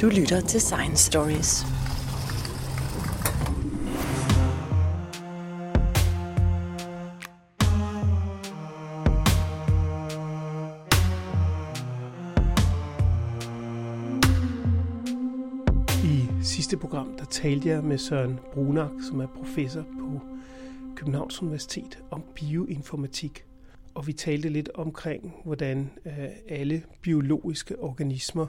Du lytter til Science Stories. I sidste program, der talte jeg med Søren Brunak, som er professor på Københavns Universitet, om bioinformatik. Og vi talte lidt omkring, hvordan øh, alle biologiske organismer,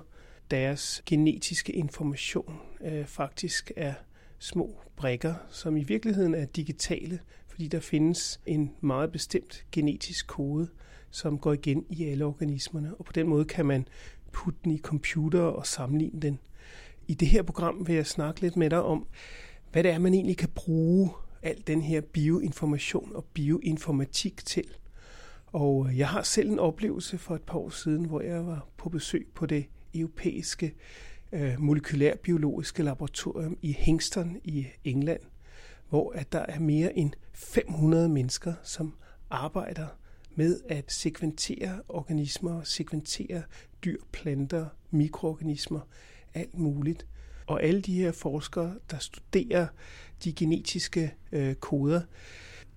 deres genetiske information øh, faktisk er små brikker, som i virkeligheden er digitale, fordi der findes en meget bestemt genetisk kode, som går igen i alle organismerne. Og på den måde kan man putte den i computer og sammenligne den. I det her program vil jeg snakke lidt med dig om, hvad det er, man egentlig kan bruge al den her bioinformation og bioinformatik til. Og øh, jeg har selv en oplevelse for et par år siden, hvor jeg var på besøg på det europæiske øh, molekylærbiologiske laboratorium i Hingston i England, hvor at der er mere end 500 mennesker, som arbejder med at sekventere organismer, sekventere dyr, planter, mikroorganismer, alt muligt. Og alle de her forskere, der studerer de genetiske øh, koder,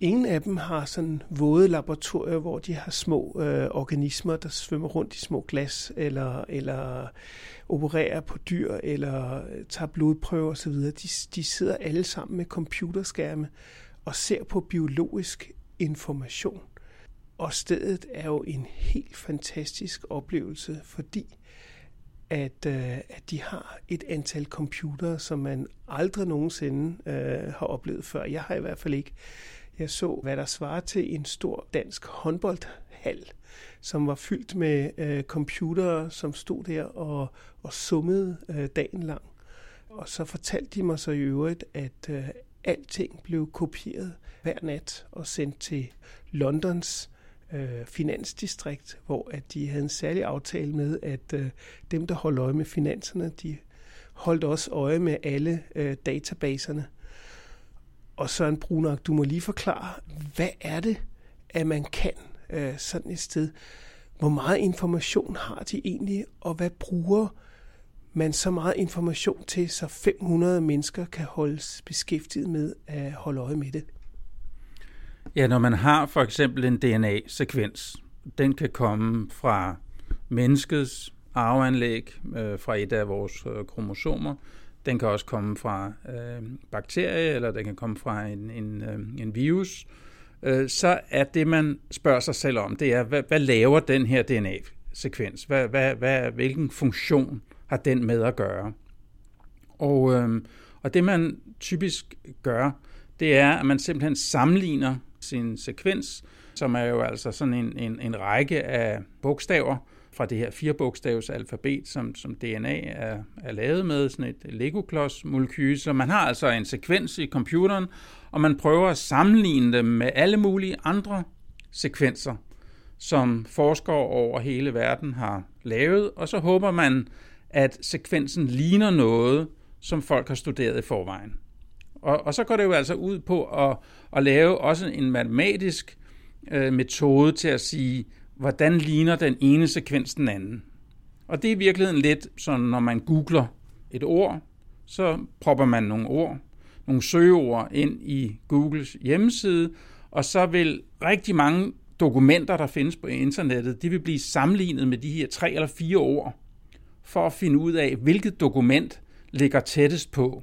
ingen af dem har sådan våde laboratorier, hvor de har små øh, organismer, der svømmer rundt i små glas, eller, eller opererer på dyr, eller øh, tager blodprøver osv. De, de sidder alle sammen med computerskærme og ser på biologisk information. Og stedet er jo en helt fantastisk oplevelse, fordi at, øh, at de har et antal computere, som man aldrig nogensinde øh, har oplevet før. Jeg har i hvert fald ikke. Jeg så, hvad der svarer til en stor dansk håndboldhal, som var fyldt med øh, computere, som stod der og, og summede øh, dagen lang. Og så fortalte de mig så i øvrigt, at øh, alting blev kopieret hver nat og sendt til Londons øh, finansdistrikt, hvor at de havde en særlig aftale med, at øh, dem, der holdt øje med finanserne, de holdt også øje med alle øh, databaserne. Og Søren Brunak, du må lige forklare, hvad er det, at man kan øh, sådan et sted? Hvor meget information har de egentlig, og hvad bruger man så meget information til, så 500 mennesker kan holdes beskæftiget med at holde øje med det? Ja, når man har for eksempel en DNA-sekvens, den kan komme fra menneskets arveanlæg, øh, fra et af vores øh, kromosomer. Den kan også komme fra øh, bakterie, eller den kan komme fra en, en, øh, en virus. Øh, så er det, man spørger sig selv om, det er, hvad, hvad laver den her DNA-sekvens? Hvad, hvad, hvad, hvilken funktion har den med at gøre? Og, øh, og det, man typisk gør, det er, at man simpelthen sammenligner sin sekvens, som er jo altså sådan en, en, en række af bogstaver fra det her firebogstavs alfabet, som, som DNA er, er lavet med, sådan et legoklods molekyl. Så man har altså en sekvens i computeren, og man prøver at sammenligne dem med alle mulige andre sekvenser, som forskere over hele verden har lavet, og så håber man, at sekvensen ligner noget, som folk har studeret i forvejen. Og, og så går det jo altså ud på at, at lave også en matematisk øh, metode til at sige, hvordan ligner den ene sekvens den anden. Og det er i virkeligheden lidt sådan, når man googler et ord, så propper man nogle ord, nogle søgeord ind i Googles hjemmeside, og så vil rigtig mange dokumenter, der findes på internettet, de vil blive sammenlignet med de her tre eller fire ord, for at finde ud af, hvilket dokument ligger tættest på.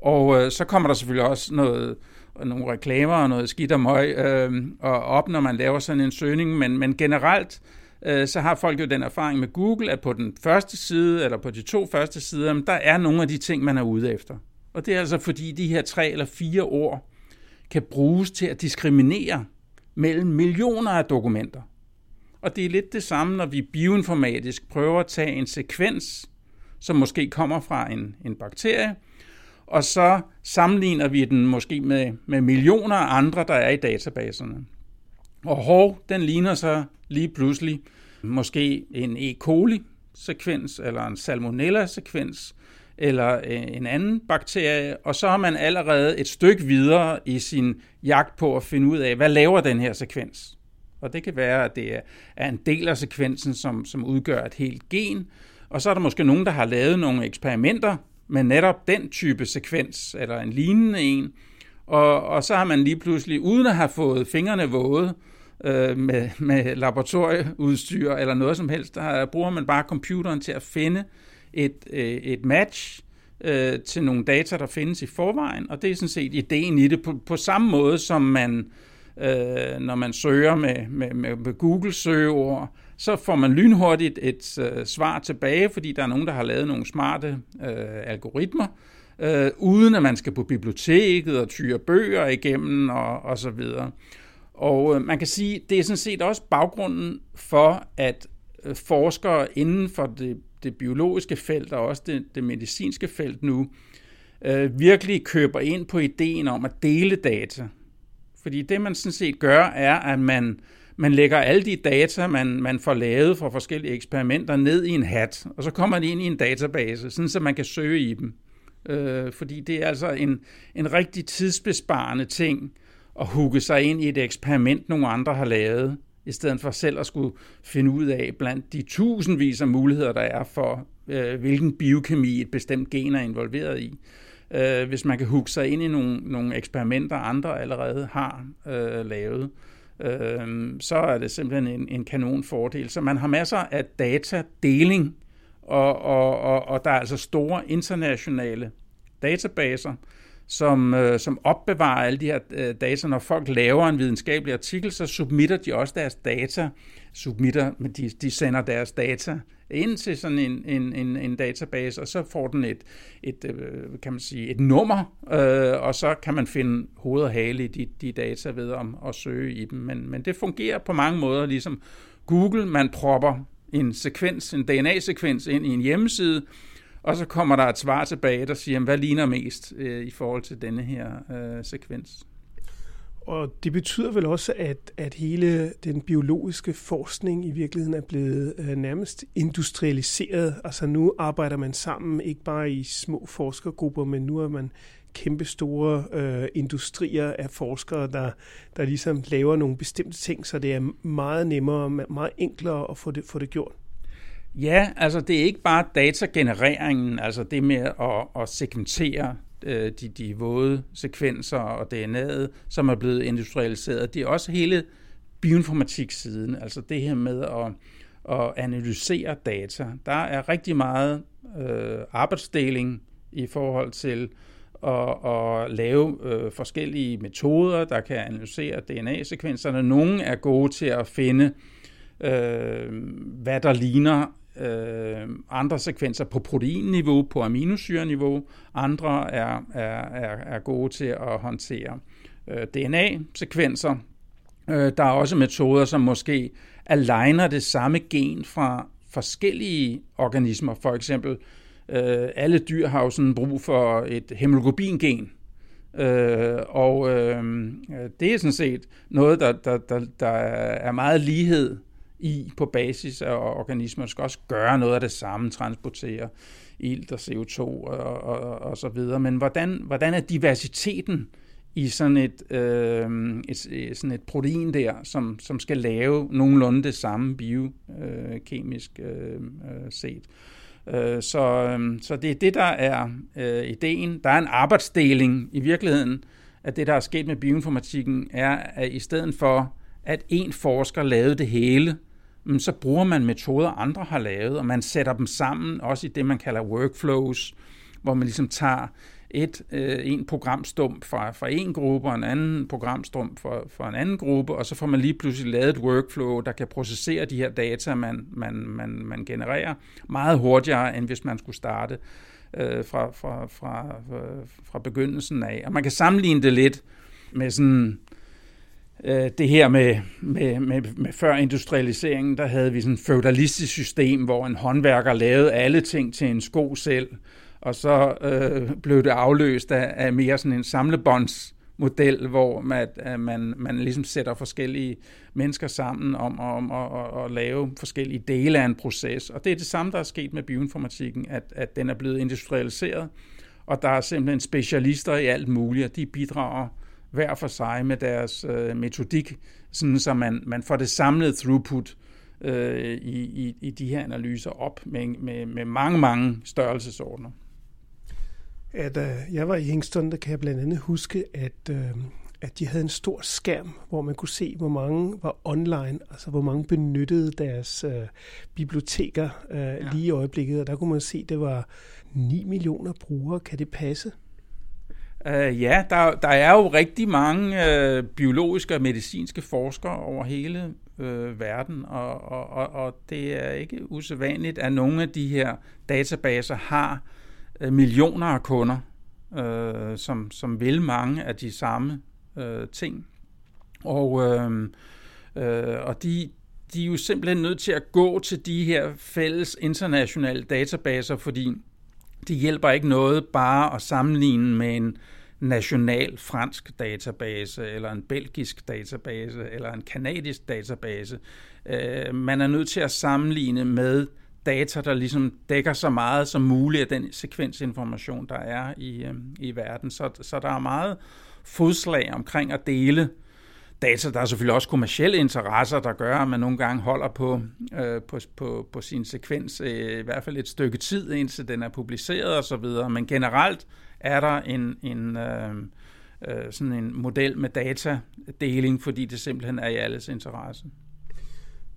Og øh, så kommer der selvfølgelig også noget, nogle reklamer og noget skidt og møg øh, og op, når man laver sådan en søgning, men, men generelt øh, så har folk jo den erfaring med Google, at på den første side, eller på de to første sider, der er nogle af de ting, man er ude efter. Og det er altså fordi de her tre eller fire ord kan bruges til at diskriminere mellem millioner af dokumenter. Og det er lidt det samme, når vi bioinformatisk prøver at tage en sekvens, som måske kommer fra en, en bakterie, og så sammenligner vi den måske med, med millioner af andre, der er i databaserne. Og hov, den ligner så lige pludselig måske en E. coli-sekvens, eller en salmonella-sekvens, eller øh, en anden bakterie, og så har man allerede et stykke videre i sin jagt på at finde ud af, hvad laver den her sekvens. Og det kan være, at det er en del af sekvensen, som, som udgør et helt gen, og så er der måske nogen, der har lavet nogle eksperimenter med netop den type sekvens, eller en lignende en, og, og så har man lige pludselig, uden at have fået fingrene våde, øh, med, med laboratorieudstyr eller noget som helst, der bruger man bare computeren til at finde et, øh, et match øh, til nogle data, der findes i forvejen, og det er sådan set ideen i det, på, på samme måde som man, øh, når man søger med, med, med, med Google-søgeord, så får man lynhurtigt et øh, svar tilbage, fordi der er nogen, der har lavet nogle smarte øh, algoritmer, øh, uden at man skal på biblioteket og tyre bøger igennem og, og så videre. Og øh, man kan sige, det er sådan set også baggrunden for, at øh, forskere inden for det, det biologiske felt og også det, det medicinske felt nu øh, virkelig køber ind på ideen om at dele data. Fordi det, man sådan set gør, er, at man, man lægger alle de data, man, man får lavet fra forskellige eksperimenter, ned i en hat, og så kommer de ind i en database, sådan så man kan søge i dem. Øh, fordi det er altså en, en rigtig tidsbesparende ting at hugge sig ind i et eksperiment, nogle andre har lavet, i stedet for selv at skulle finde ud af blandt de tusindvis af muligheder, der er for, øh, hvilken biokemi et bestemt gen er involveret i. Øh, hvis man kan hugge sig ind i nogle, nogle eksperimenter, andre allerede har øh, lavet, øh, Øhm, så er det simpelthen en, en kanon fordel. Så man har masser af datadeling, og, og, og, og der er altså store internationale databaser, som, øh, som opbevarer alle de her øh, data. Når folk laver en videnskabelig artikel, så submitter de også deres data, submitter, men de, de sender deres data ind til sådan en, en, en, en database, og så får den et, et øh, kan man sige, et nummer, øh, og så kan man finde hoved og hale i de, de data ved om at søge i dem. Men, men det fungerer på mange måder ligesom Google. Man propper en sekvens, en DNA-sekvens ind i en hjemmeside, og så kommer der et svar tilbage, der siger, hvad ligner mest øh, i forhold til denne her øh, sekvens. Og det betyder vel også, at, at hele den biologiske forskning i virkeligheden er blevet øh, nærmest industrialiseret. Altså nu arbejder man sammen, ikke bare i små forskergrupper, men nu er man kæmpe store øh, industrier af forskere, der, der ligesom laver nogle bestemte ting, så det er meget nemmere, meget enklere at få det, få det gjort. Ja, altså det er ikke bare datagenereringen, altså det med at, at sekventere øh, de, de våde sekvenser og DNA'et, som er blevet industrialiseret. Det er også hele bioinformatik-siden, altså det her med at, at analysere data. Der er rigtig meget øh, arbejdsdeling i forhold til at, at lave øh, forskellige metoder, der kan analysere DNA-sekvenserne. Nogle er gode til at finde, øh, hvad der ligner øh, andre sekvenser på proteinniveau, på aminosyreniveau. Andre er, er, er, er gode til at håndtere øh, DNA-sekvenser. Øh, der er også metoder, som måske aligner det samme gen fra forskellige organismer. For eksempel, øh, alle dyr har jo sådan brug for et hemoglobin-gen. Øh, og øh, det er sådan set noget, der, der, der, der er meget lighed i på basis af organismer. Det skal også gøre noget af det samme, transportere ilt og CO2 og, og, og så videre. Men hvordan, hvordan er diversiteten i sådan et, øh, et, sådan et protein der, som, som skal lave nogenlunde det samme biokemisk øh, øh, set? Øh, så, øh, så det er det, der er øh, ideen. Der er en arbejdsdeling i virkeligheden, at det, der er sket med bioinformatikken, er, at i stedet for, at en forsker lavede det hele, Mm, så bruger man metoder, andre har lavet, og man sætter dem sammen, også i det, man kalder workflows, hvor man ligesom tager et, øh, en programstump fra, fra en gruppe og en anden programstump fra, fra en anden gruppe, og så får man lige pludselig lavet et workflow, der kan processere de her data, man, man, man, man genererer, meget hurtigere, end hvis man skulle starte øh, fra, fra, fra, øh, fra begyndelsen af. Og man kan sammenligne det lidt med sådan øh, det her med, med, med, med før industrialiseringen, der havde vi sådan et feudalistisk system, hvor en håndværker lavede alle ting til en sko selv, og så øh, blev det afløst af, af mere sådan en samlebånds model, hvor man, at man, man ligesom sætter forskellige mennesker sammen om, om at, at, at lave forskellige dele af en proces. Og det er det samme, der er sket med bioinformatikken, at, at den er blevet industrialiseret, og der er simpelthen specialister i alt muligt, og de bidrager hver for sig med deres øh, metodik, sådan så man, man får det samlede throughput øh, i, i, i de her analyser op med, med, med mange, mange størrelsesordner. Ja, da jeg var i Hingston, der kan jeg blandt andet huske, at, øh, at de havde en stor skærm, hvor man kunne se, hvor mange var online, altså hvor mange benyttede deres øh, biblioteker øh, ja. lige i øjeblikket, og der kunne man se, at det var 9 millioner brugere. Kan det passe? Uh, ja, der, der er jo rigtig mange uh, biologiske og medicinske forskere over hele uh, verden, og, og, og, og det er ikke usædvanligt, at nogle af de her databaser har uh, millioner af kunder, uh, som, som vil mange af de samme uh, ting. Og, uh, uh, og de, de er jo simpelthen nødt til at gå til de her fælles internationale databaser, fordi det hjælper ikke noget bare at sammenligne med en national fransk database, eller en belgisk database, eller en kanadisk database. Øh, man er nødt til at sammenligne med data, der ligesom dækker så meget som muligt af den sekvensinformation, der er i, øh, i verden. Så, så der er meget fodslag omkring at dele data. Der er selvfølgelig også kommersielle interesser, der gør, at man nogle gange holder på, øh, på, på, på sin sekvens øh, i hvert fald et stykke tid, indtil den er publiceret osv. Men generelt er der en, en, øh, øh, sådan en model med datadeling, fordi det simpelthen er i alles interesse.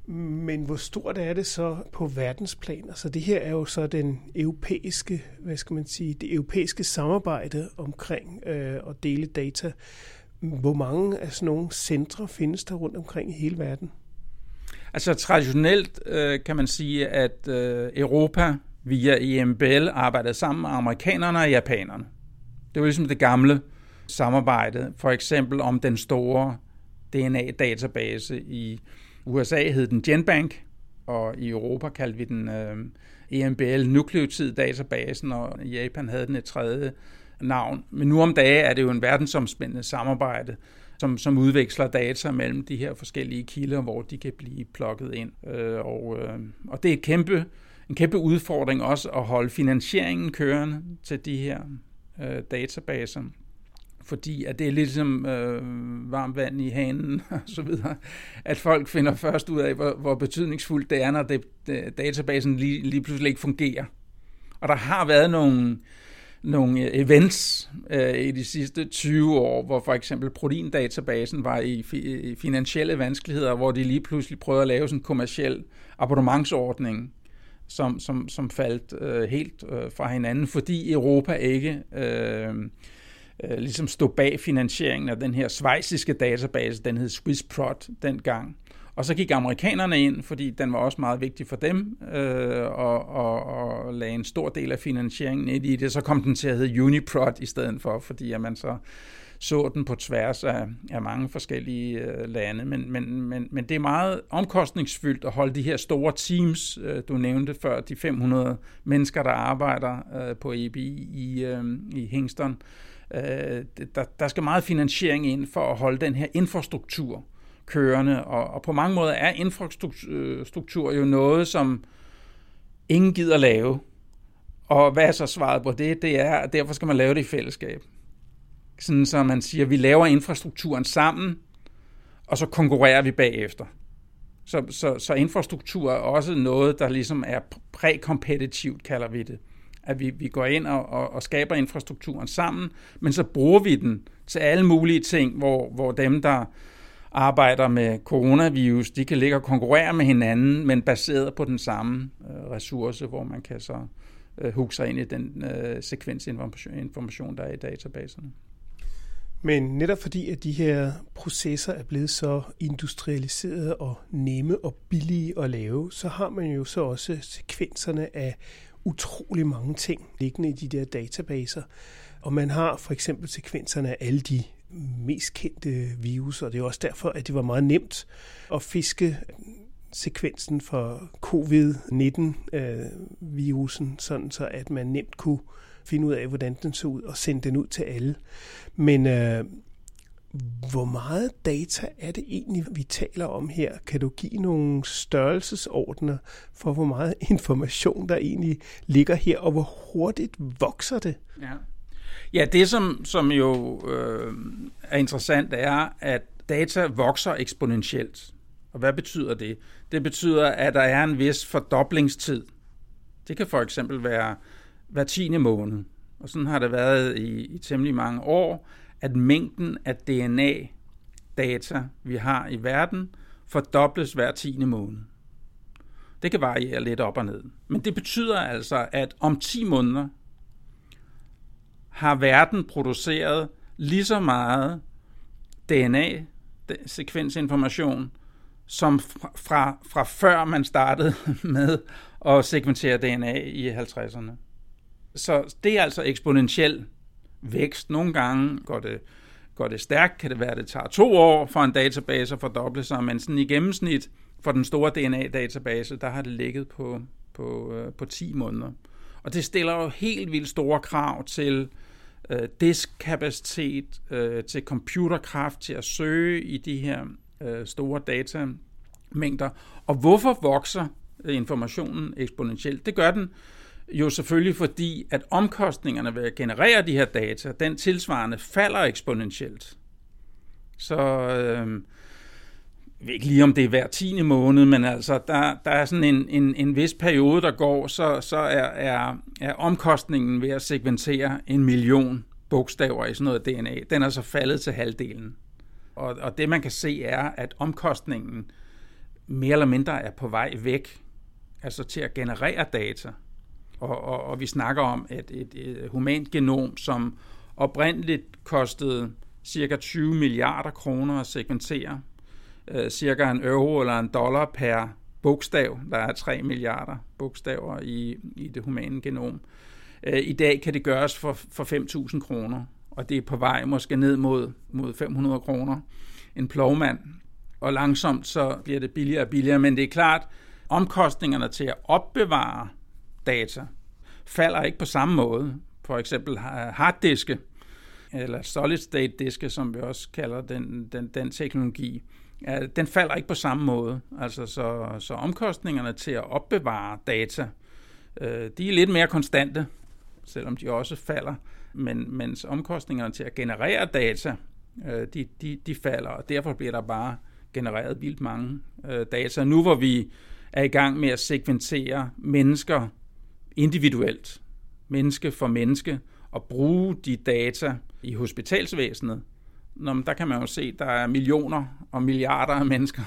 Men hvor stort er det så på verdensplan? Altså det her er jo så den europæiske, hvad skal man sige, det europæiske samarbejde omkring øh, at dele data. Hvor mange af sådan nogle centre findes der rundt omkring i hele verden? Altså traditionelt øh, kan man sige, at øh, Europa via EMBL arbejdede sammen med amerikanerne og japanerne. Det var ligesom det gamle samarbejde, for eksempel om den store DNA-database i USA hed den GenBank, og i Europa kaldte vi den øh, EMBL Nukleotid-databasen, og i Japan havde den et tredje navn. Men nu om dage er det jo en verdensomspændende samarbejde, som, som udveksler data mellem de her forskellige kilder, hvor de kan blive plukket ind. Øh, og, øh, og det er et kæmpe, en kæmpe udfordring også at holde finansieringen kørende til de her øh, databaser fordi at det er ligesom øh, varmt vand i hanen og så videre, at folk finder først ud af, hvor, hvor betydningsfuldt det er, når det, det, databasen lige, lige pludselig ikke fungerer. Og der har været nogle, nogle øh, events øh, i de sidste 20 år, hvor for eksempel proteindatabasen var i, fi, øh, i finansielle vanskeligheder, hvor de lige pludselig prøvede at lave sådan en kommersiel abonnementsordning, som, som, som faldt øh, helt øh, fra hinanden, fordi Europa ikke øh, øh, ligesom stod bag finansieringen af den her svejsiske database, den hed SwissProt dengang. Og så gik amerikanerne ind, fordi den var også meget vigtig for dem, øh, og, og, og lagde en stor del af finansieringen ind i det. Så kom den til at hedde Uniprod i stedet for, fordi at man så så den på tværs af, af mange forskellige øh, lande. Men, men, men, men det er meget omkostningsfyldt at holde de her store teams, øh, du nævnte før, de 500 mennesker, der arbejder øh, på EBI i, øh, i Hingston. Øh, der, der skal meget finansiering ind for at holde den her infrastruktur kørende, og, og på mange måder er infrastruktur jo noget, som ingen gider lave. Og hvad er så svaret på det? Det er, at derfor skal man lave det i fællesskab. Sådan så man siger, at vi laver infrastrukturen sammen, og så konkurrerer vi bagefter. Så, så, så infrastruktur er også noget, der ligesom er prækompetitivt, kalder vi det. At vi, vi går ind og, og, og skaber infrastrukturen sammen, men så bruger vi den til alle mulige ting, hvor, hvor dem, der arbejder med coronavirus, de kan ligge og konkurrere med hinanden, men baseret på den samme øh, ressource, hvor man kan så øh, hugge sig ind i den øh, sekvensinformation, der er i databaserne. Men netop fordi, at de her processer er blevet så industrialiserede og nemme og billige at lave, så har man jo så også sekvenserne af utrolig mange ting liggende i de der databaser. Og man har for eksempel sekvenserne af alle de mest kendte virus, og det er også derfor, at det var meget nemt at fiske sekvensen for covid-19-virusen, øh, sådan så at man nemt kunne finde ud af, hvordan den så ud, og sende den ud til alle. Men øh, hvor meget data er det egentlig, vi taler om her? Kan du give nogle størrelsesordner for, hvor meget information, der egentlig ligger her, og hvor hurtigt vokser det? Ja. Ja, det som, som jo øh, er interessant, er, at data vokser eksponentielt. Og hvad betyder det? Det betyder, at der er en vis fordoblingstid. Det kan for eksempel være hver tiende måned. Og sådan har det været i, i temmelig mange år, at mængden af DNA-data, vi har i verden, fordobles hver tiende måned. Det kan variere lidt op og ned. Men det betyder altså, at om 10 måneder har verden produceret lige så meget DNA-sekvensinformation, som fra, fra før man startede med at sekventere DNA i 50'erne. Så det er altså eksponentiel vækst. Nogle gange går det, går det stærkt, kan det være, at det tager to år for en database at fordoble sig, men sådan i gennemsnit for den store DNA-database, der har det ligget på, på, øh, på 10 måneder. Og det stiller jo helt vildt store krav til øh, diskkapacitet, øh, til computerkraft, til at søge i de her øh, store datamængder. Og hvorfor vokser informationen eksponentielt? Det gør den jo selvfølgelig fordi, at omkostningerne ved at generere de her data, den tilsvarende falder eksponentielt. Så øh, jeg ved ikke lige, om det er hver tiende måned, men altså, der, der er sådan en, en, en vis periode, der går, så, så er, er, er omkostningen ved at sekventere en million bogstaver i sådan noget DNA, den er så faldet til halvdelen. Og, og det man kan se er, at omkostningen mere eller mindre er på vej væk, altså til at generere data. Og, og, og vi snakker om at et, et humant genom, som oprindeligt kostede cirka 20 milliarder kroner at sekventere, øh, cirka en euro eller en dollar per bogstav. Der er 3 milliarder bogstaver i, i det humane genom. Øh, I dag kan det gøres for, for 5.000 kroner, og det er på vej måske ned mod, mod 500 kroner. En plovmand. Og langsomt så bliver det billigere og billigere, men det er klart, omkostningerne til at opbevare data falder ikke på samme måde. For eksempel harddiske, eller solid state diske, som vi også kalder den, den, den teknologi, ja, den falder ikke på samme måde. Altså, så, så omkostningerne til at opbevare data, øh, de er lidt mere konstante, selvom de også falder, men mens omkostningerne til at generere data, øh, de, de, de falder, og derfor bliver der bare genereret vildt mange øh, data. Nu hvor vi er i gang med at segmentere mennesker individuelt, menneske for menneske, og bruge de data i hospitalsvæsenet, Nå, der kan man jo se, at der er millioner og milliarder af mennesker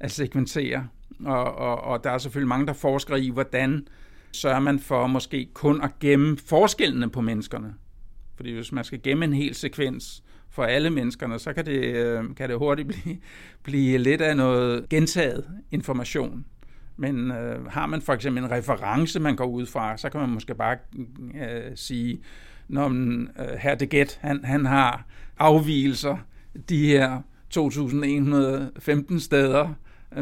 at segmentere. Og, og, og der er selvfølgelig mange, der forsker i, hvordan sørger man for måske kun at gemme forskellene på menneskerne. Fordi hvis man skal gemme en hel sekvens for alle menneskerne, så kan det, øh, kan det hurtigt blive, blive lidt af noget gentaget information. Men øh, har man for eksempel en reference, man går ud fra, så kan man måske bare øh, sige, når man, øh, herr de Gett, han, han har afvielser de her 2.115 steder,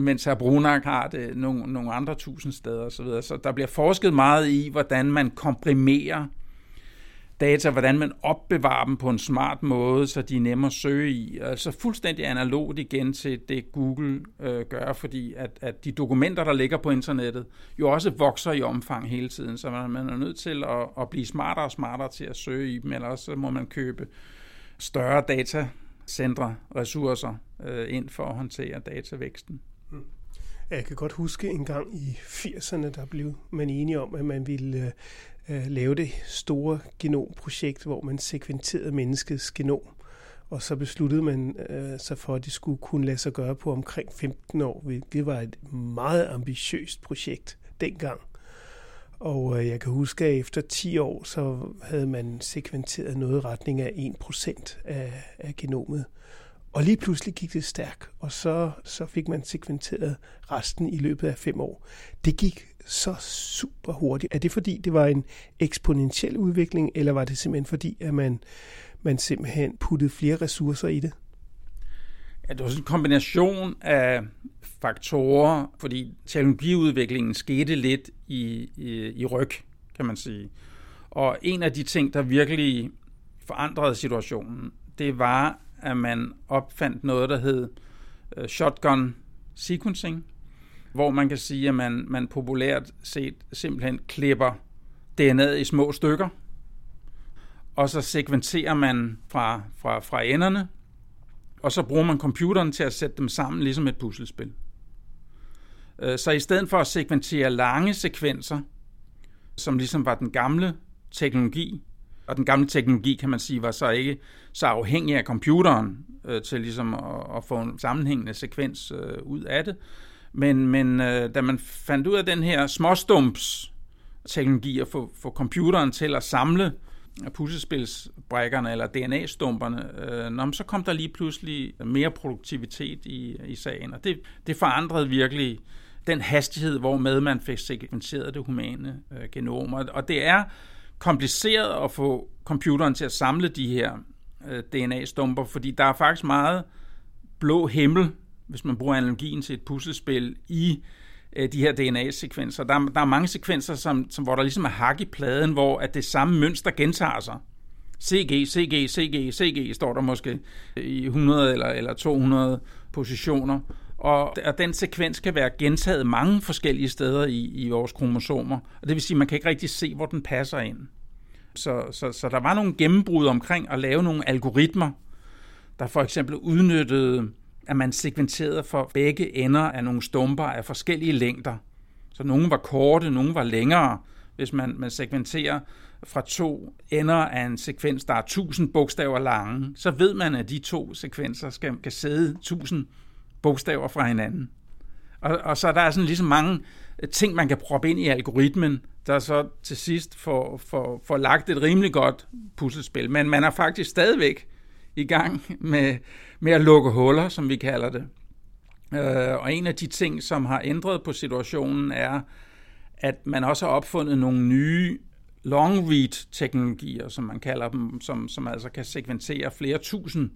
mens herr Brunak har det nogle, nogle andre tusind steder osv. Så, så der bliver forsket meget i, hvordan man komprimerer data, hvordan man opbevarer dem på en smart måde, så de er nemme at søge i. Altså fuldstændig analogt igen til det Google øh, gør, fordi at, at de dokumenter, der ligger på internettet, jo også vokser i omfang hele tiden, så man, man er nødt til at, at blive smartere og smartere til at søge i dem, eller også må man købe større datacentre, ressourcer øh, ind for at håndtere datavæksten. Mm. Jeg kan godt huske en gang i 80'erne, der blev man enige om, at man ville øh, lave det store genomprojekt, hvor man sekventerede menneskets genom. Og så besluttede man øh, sig for, at det skulle kunne lade sig gøre på omkring 15 år, Det var et meget ambitiøst projekt dengang. Og øh, jeg kan huske, at efter 10 år, så havde man sekventeret noget i retning af 1% af, af genomet. Og lige pludselig gik det stærkt, og så, så fik man sekventeret resten i løbet af fem år. Det gik så super hurtigt. Er det fordi, det var en eksponentiel udvikling, eller var det simpelthen fordi, at man, man simpelthen puttede flere ressourcer i det? Ja, det var sådan en kombination af faktorer, fordi teknologiudviklingen skete lidt i, i, i ryg, kan man sige. Og en af de ting, der virkelig forandrede situationen, det var, at man opfandt noget, der hed uh, shotgun sequencing, hvor man kan sige, at man, man populært set simpelthen klipper DNA'et i små stykker, og så sekventerer man fra, fra, fra enderne, og så bruger man computeren til at sætte dem sammen ligesom et puslespil. Øh, så i stedet for at sekventere lange sekvenser, som ligesom var den gamle teknologi, og den gamle teknologi, kan man sige, var så ikke så afhængig af computeren øh, til ligesom at, at få en sammenhængende sekvens øh, ud af det. Men, men øh, da man fandt ud af den her småstumps teknologi at få, få computeren til at samle puslespilsbrækkerne eller DNA-stumperne, øh, så kom der lige pludselig mere produktivitet i, i sagen. Og det, det forandrede virkelig den hastighed, hvormed man fik sekvenseret det humane øh, genom. Og det er kompliceret at få computeren til at samle de her øh, DNA-stumper, fordi der er faktisk meget blå himmel, hvis man bruger analogien til et puslespil, i øh, Øh, de her DNA-sekvenser. Der, der er mange sekvenser, som, som, hvor der ligesom er hak i pladen, hvor at det samme mønster gentager sig. CG, CG, CG, CG står der måske i 100 eller, eller 200 positioner. Og, og den sekvens kan være gentaget mange forskellige steder i, i vores kromosomer. Og det vil sige, at man kan ikke rigtig se, hvor den passer ind. Så, så, så der var nogle gennembrud omkring at lave nogle algoritmer, der for eksempel udnyttede, at man sekventerede for begge ender af nogle stumper af forskellige længder. Så nogle var korte, nogle var længere. Hvis man, man segmenterer fra to ender af en sekvens, der er 1000 bogstaver lange, så ved man, at de to sekvenser skal, kan sidde 1000 bogstaver fra hinanden. Og, og så der er sådan ligesom mange ting, man kan proppe ind i algoritmen, der så til sidst får, får, får lagt et rimelig godt puslespil. Men man er faktisk stadigvæk i gang med, med at lukke huller, som vi kalder det. Øh, og en af de ting, som har ændret på situationen, er, at man også har opfundet nogle nye long read teknologier, som man kalder dem, som, som altså kan sekventere flere tusind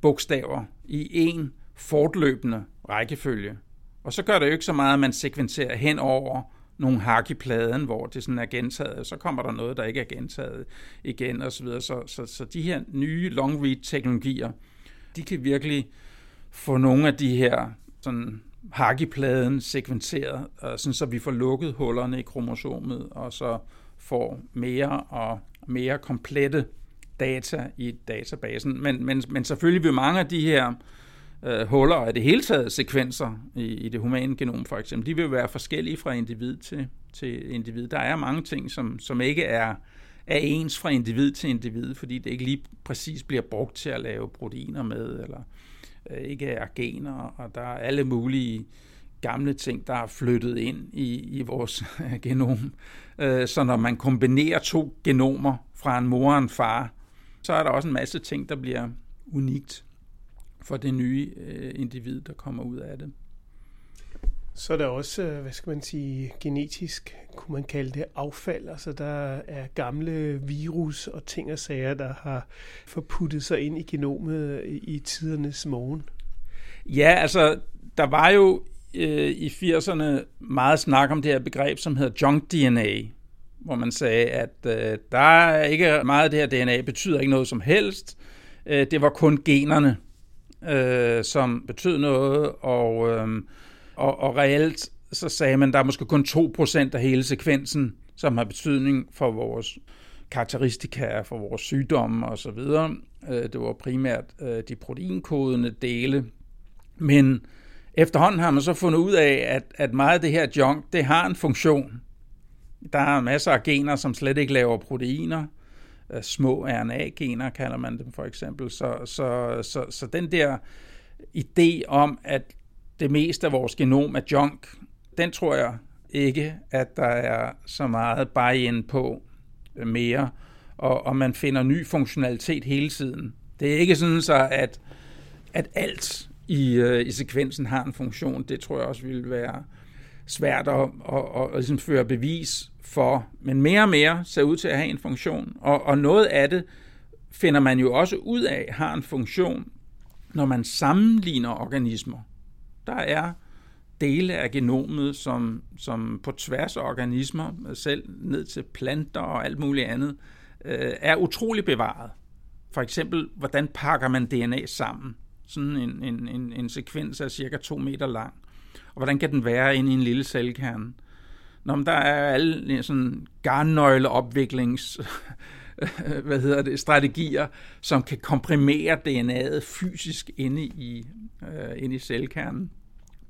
bogstaver i en fortløbende rækkefølge. Og så gør det jo ikke så meget, at man sekventerer hen over nogle hak i pladen, hvor det sådan er gentaget, så kommer der noget, der ikke er gentaget igen osv. Så, så, så, så de her nye long read teknologier, de kan virkelig få nogle af de her sådan hak i pladen sekventeret, øh, sådan så vi får lukket hullerne i kromosomet, og så får mere og mere komplette data i databasen. Men, men, men selvfølgelig vil mange af de her øh, huller og det hele taget sekvenser i, i det humane genom for eksempel, de vil være forskellige fra individ til, til individ. Der er mange ting, som, som ikke er, er ens fra individ til individ, fordi det ikke lige præcis bliver brugt til at lave proteiner med, eller øh, ikke er gener, og der er alle mulige gamle ting, der er flyttet ind i, i vores genom. Øh, så når man kombinerer to genomer fra en mor og en far, så er der også en masse ting, der bliver unikt for det nye øh, individ, der kommer ud af det. Så er der også, øh, hvad skal man sige, genetisk, kunne man kalde det affald. Altså der er gamle virus og ting og sager, der har forputtet sig ind i genomet i tidernes morgen. Ja, altså der var jo øh, i 80'erne meget snak om det her begreb, som hedder junk DNA, hvor man sagde, at øh, der er ikke meget af det her DNA, betyder ikke noget som helst. Øh, det var kun generne, øh, som betød noget, og, øh, og, og reelt så sagde man, at der er måske kun 2% af hele sekvensen, som har betydning for vores karakteristika, for vores sygdomme osv. Øh, det var primært øh, de proteinkodende dele. Men efterhånden har man så fundet ud af, at, at meget af det her junk, det har en funktion. Der er masser af gener, som slet ikke laver proteiner. Små RNA-gener, kalder man dem for eksempel. Så, så, så, så den der idé om, at det meste af vores genom er junk, den tror jeg ikke, at der er så meget buy-in på mere, og, og man finder ny funktionalitet hele tiden. Det er ikke sådan så, at, at alt i, øh, i sekvensen har en funktion. Det tror jeg også ville være svært at, at, at, at ligesom føre bevis for, men mere og mere ser ud til at have en funktion. Og, og noget af det finder man jo også ud af har en funktion, når man sammenligner organismer. Der er dele af genomet, som, som på tværs af organismer, selv ned til planter og alt muligt andet, øh, er utrolig bevaret. For eksempel, hvordan pakker man DNA sammen? Sådan en, en, en, en sekvens er cirka 2 meter lang. Og hvordan kan den være inde i en lille cellekerne? Nå, men der er alle sådan garnnøgleopviklings hvad hedder det, strategier, som kan komprimere DNA'et fysisk inde i, øh, inde i cellekernen.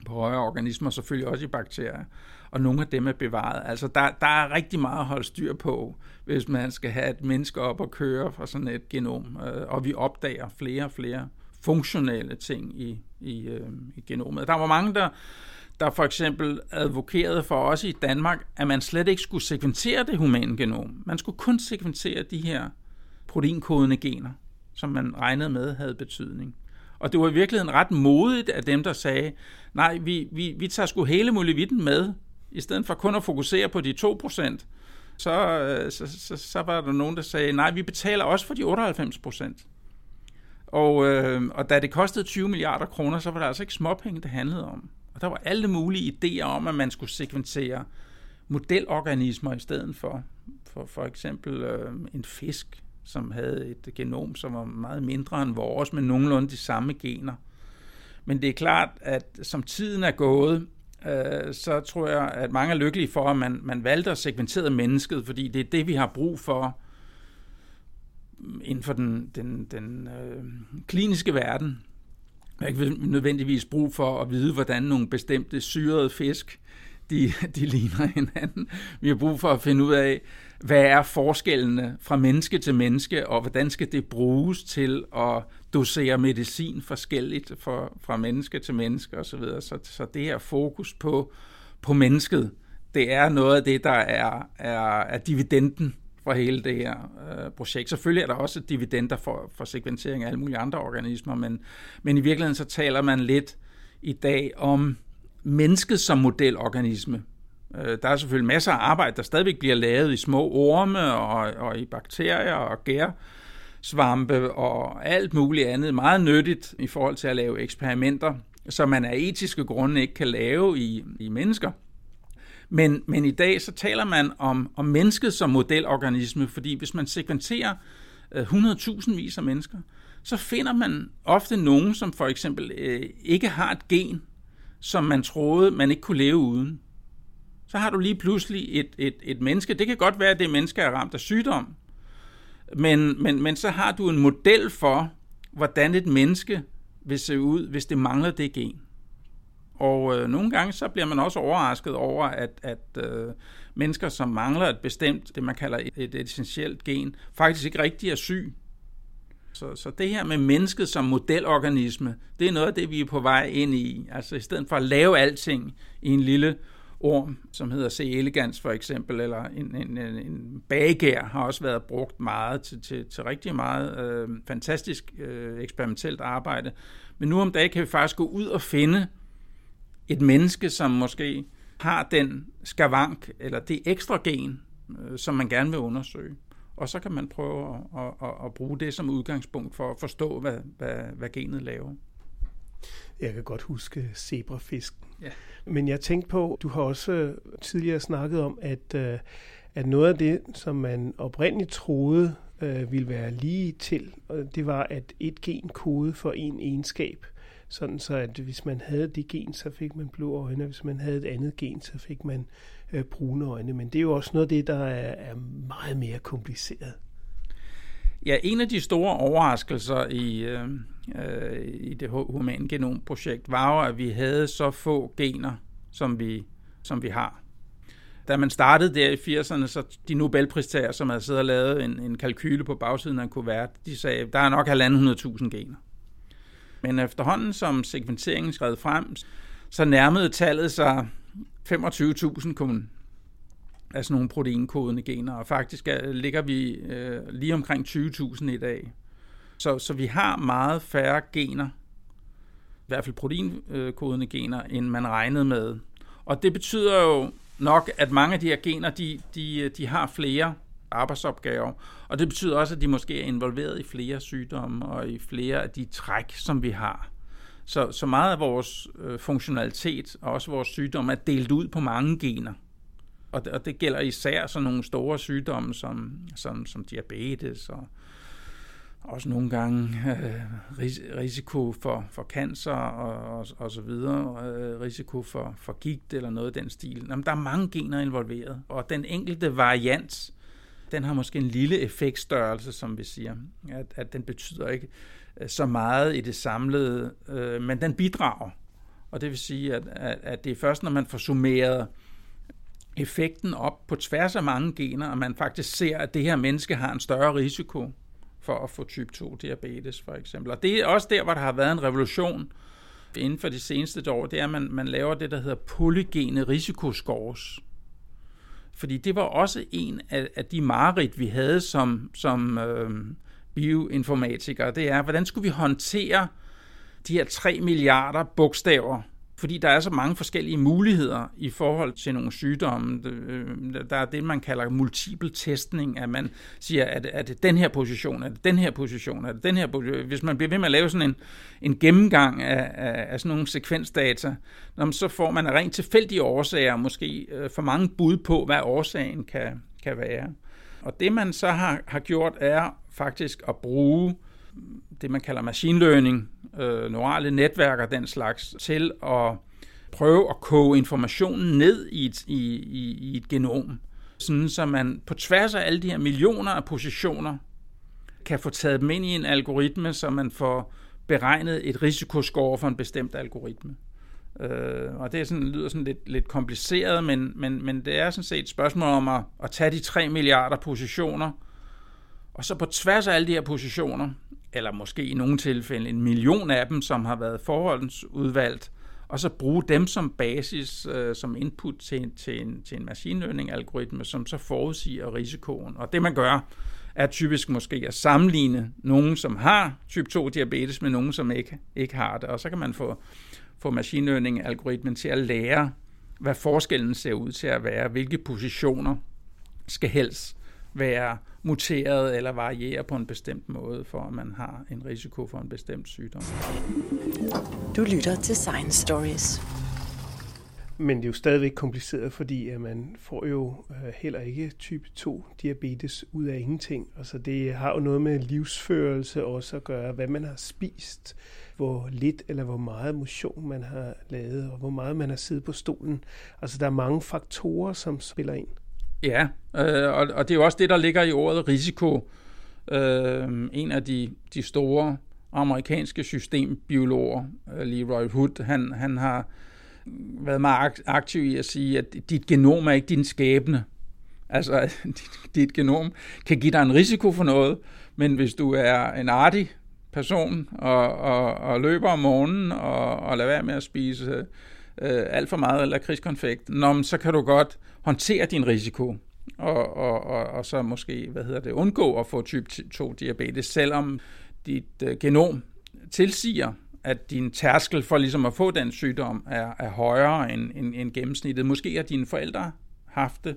på højere organismer, selvfølgelig også i bakterier. Og nogle af dem er bevaret. Altså der, der er rigtig meget at holde styr på, hvis man skal have et menneske op og køre fra sådan et genom. Øh, og vi opdager flere og flere funktionelle ting i, i, øh, i genomet. Der var mange, der, der for eksempel advokerede for os i Danmark, at man slet ikke skulle sekventere det humane genom. Man skulle kun sekventere de her proteinkodende gener, som man regnede med havde betydning. Og det var i virkeligheden ret modigt af dem, der sagde, nej, vi, vi, vi tager sgu hele muligheden med, i stedet for kun at fokusere på de 2%. Så, så, så, så var der nogen, der sagde, nej, vi betaler også for de 98 procent. Og, øh, og da det kostede 20 milliarder kroner, så var der altså ikke småpenge, det handlede om. Og der var alle mulige idéer om, at man skulle sekventere modelorganismer i stedet for. For, for eksempel øh, en fisk, som havde et genom, som var meget mindre end vores, men nogenlunde de samme gener. Men det er klart, at som tiden er gået, øh, så tror jeg, at mange er lykkelige for, at man, man valgte at segmentere mennesket, fordi det er det, vi har brug for inden for den, den, den øh, kliniske verden. Har ikke nødvendigvis brug for at vide, hvordan nogle bestemte syrede fisk de, de ligner hinanden. Vi har brug for at finde ud af, hvad er forskellene fra menneske til menneske, og hvordan skal det bruges til at dosere medicin forskelligt for, fra menneske til menneske osv. Så, så det her fokus på, på mennesket, det er noget af det, der er, er, er dividenden for hele det her øh, projekt. Selvfølgelig er der også dividender for, for sekventering af alle mulige andre organismer, men, men i virkeligheden så taler man lidt i dag om mennesket som modelorganisme. Øh, der er selvfølgelig masser af arbejde, der stadigvæk bliver lavet i små orme og, og i bakterier og gær svampe og alt muligt andet. Meget nyttigt i forhold til at lave eksperimenter, som man af etiske grunde ikke kan lave i, i mennesker. Men, men i dag så taler man om, om mennesket som modelorganisme, fordi hvis man sekventerer øh, 100.000 vis af mennesker, så finder man ofte nogen, som for eksempel øh, ikke har et gen, som man troede, man ikke kunne leve uden. Så har du lige pludselig et, et, et menneske. Det kan godt være, at det menneske er ramt af sygdom, men, men, men så har du en model for, hvordan et menneske vil se ud, hvis det mangler det gen. Og øh, nogle gange så bliver man også overrasket over, at, at øh, mennesker, som mangler et bestemt, det man kalder et, et essentielt gen, faktisk ikke rigtig er syg. Så, så det her med mennesket som modelorganisme, det er noget af det, vi er på vej ind i. Altså i stedet for at lave alting i en lille orm, som hedder C. elegans for eksempel, eller en, en, en, en bagær har også været brugt meget til, til, til rigtig meget øh, fantastisk øh, eksperimentelt arbejde. Men nu om dagen kan vi faktisk gå ud og finde et menneske, som måske har den skavank, eller det ekstra gen, øh, som man gerne vil undersøge. Og så kan man prøve at, at, at, bruge det som udgangspunkt for at forstå, hvad, hvad, hvad genet laver. Jeg kan godt huske zebrafisken. Ja. Men jeg tænkte på, du har også tidligere snakket om, at, øh, at noget af det, som man oprindeligt troede øh, ville være lige til, det var, at et gen kode for en egenskab. Sådan så, at hvis man havde det gen, så fik man blå øjne, og hvis man havde et andet gen, så fik man øh, brune øjne. Men det er jo også noget af det, der er, er meget mere kompliceret. Ja, en af de store overraskelser i, øh, øh, i det humane genomprojekt var jo, at vi havde så få gener, som vi, som vi har. Da man startede der i 80'erne, så de Nobelpristager, som havde siddet og lavet en, en kalkyle på bagsiden af en kuvert, de sagde, der er nok 1.500.000 gener. Men efterhånden, som sekventeringen skred frem, så nærmede tallet sig 25.000 kun af sådan nogle proteinkodende gener, og faktisk øh, ligger vi øh, lige omkring 20.000 i dag. Så, så vi har meget færre gener, i hvert fald proteinkodende gener, end man regnede med. Og det betyder jo nok, at mange af de her gener, de, de, de har flere arbejdsopgaver, og det betyder også, at de måske er involveret i flere sygdomme og i flere af de træk, som vi har. Så, så meget af vores øh, funktionalitet og også vores sygdom er delt ud på mange gener. Og det, og det gælder især sådan nogle store sygdomme som, som, som diabetes og også nogle gange øh, risiko for, for cancer og, og, og så videre, øh, risiko for, for gigt eller noget af den stil. Jamen, der er mange gener involveret, og den enkelte variant, den har måske en lille effektstørrelse, som vi siger, at, at den betyder ikke øh, så meget i det samlede, øh, men den bidrager. Og det vil sige, at, at, at det er først, når man får summeret effekten op på tværs af mange gener, og man faktisk ser, at det her menneske har en større risiko for at få type 2 diabetes, for eksempel. Og det er også der, hvor der har været en revolution inden for de seneste år, det er, at man, man laver det, der hedder polygene risikoscores. Fordi det var også en af, af de mareridt, vi havde som, som øh, bioinformatikere. Det er, hvordan skulle vi håndtere de her 3 milliarder bogstaver, fordi der er så mange forskellige muligheder i forhold til nogle sygdomme. Øh, der er det, man kalder multiple testning, at man siger, at er det den her position, er det den her position, er det den her position. Hvis man bliver ved med at lave sådan en, en gennemgang af, af, af sådan nogle sekvensdata, så får man af rent tilfældige årsager måske øh, for mange bud på, hvad årsagen kan, kan være. Og det man så har, har gjort, er faktisk at bruge det, man kalder machine learning, øh, neurale netværk og den slags, til at prøve at koge informationen ned i et, i, i, i et genom, sådan så man på tværs af alle de her millioner af positioner kan få taget dem ind i en algoritme, så man får beregnet et risikoscore for en bestemt algoritme. Øh, og det er sådan, lyder sådan lidt, lidt kompliceret, men, men, men det er sådan set et spørgsmål om at, at tage de 3 milliarder positioner, og så på tværs af alle de her positioner, eller måske i nogle tilfælde en million af dem, som har været forholdsudvalgt, og så bruge dem som basis, øh, som input til, til, en, til en maskinlæring-algoritme, som så forudsiger risikoen. Og det man gør, er typisk måske at sammenligne nogen, som har type 2 diabetes, med nogen, som ikke, ikke har det. Og så kan man få, få maskinlæring-algoritmen til at lære, hvad forskellen ser ud til at være, hvilke positioner skal helst være muteret eller variere på en bestemt måde, for at man har en risiko for en bestemt sygdom. Du lytter til Science Stories. Men det er jo stadigvæk kompliceret, fordi at man får jo øh, heller ikke type 2 diabetes ud af ingenting. Altså det har jo noget med livsførelse også at gøre, hvad man har spist, hvor lidt eller hvor meget motion man har lavet, og hvor meget man har siddet på stolen. Altså der er mange faktorer, som spiller ind. Ja, øh, og, og det er jo også det, der ligger i ordet risiko. Øh, en af de, de store amerikanske systembiologer, øh, Leroy Hood, han, han har været meget aktiv i at sige, at dit genom er ikke din skæbne. Altså, dit, dit genom kan give dig en risiko for noget, men hvis du er en artig person og, og, og løber om morgenen og, og lader være med at spise øh, alt for meget eller krigskonfekt, nå, så kan du godt håndtere din risiko og, og, og, og så måske, hvad hedder det, undgå at få type 2 diabetes, selvom dit øh, genom tilsiger, at din tærskel for ligesom at få den sygdom er, er højere end, end, end gennemsnittet. Måske har dine forældre haft det,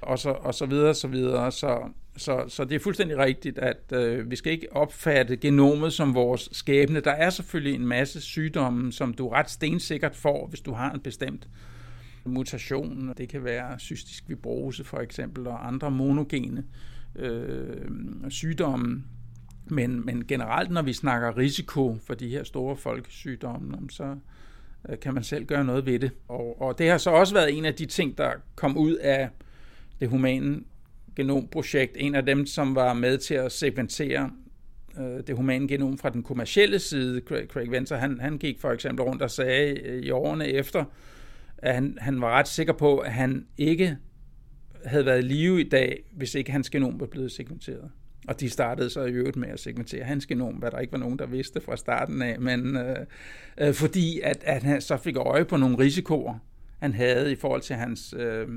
og så, og så videre, så videre. Så, så, så det er fuldstændig rigtigt, at øh, vi skal ikke opfatte genomet som vores skæbne. Der er selvfølgelig en masse sygdomme, som du ret stensikkert får, hvis du har en bestemt mutation. Det kan være cystisk fibrose for eksempel, og andre monogene øh, sygdomme. Men, men generelt, når vi snakker risiko for de her store folkesygdomme, så øh, kan man selv gøre noget ved det. Og, og det har så også været en af de ting, der kom ud af det humane genomprojekt. En af dem, som var med til at sekventere øh, det humane genom fra den kommercielle side. Craig Venter, han, han gik for eksempel rundt og sagde øh, i årene efter, at han, han var ret sikker på, at han ikke havde været i live i dag, hvis ikke hans genom var blevet segmenteret. Og de startede så i øvrigt med at segmentere hans genom, hvad der ikke var nogen, der vidste fra starten af, men øh, øh, fordi at, at han så fik øje på nogle risikoer, han havde i forhold til hans øh,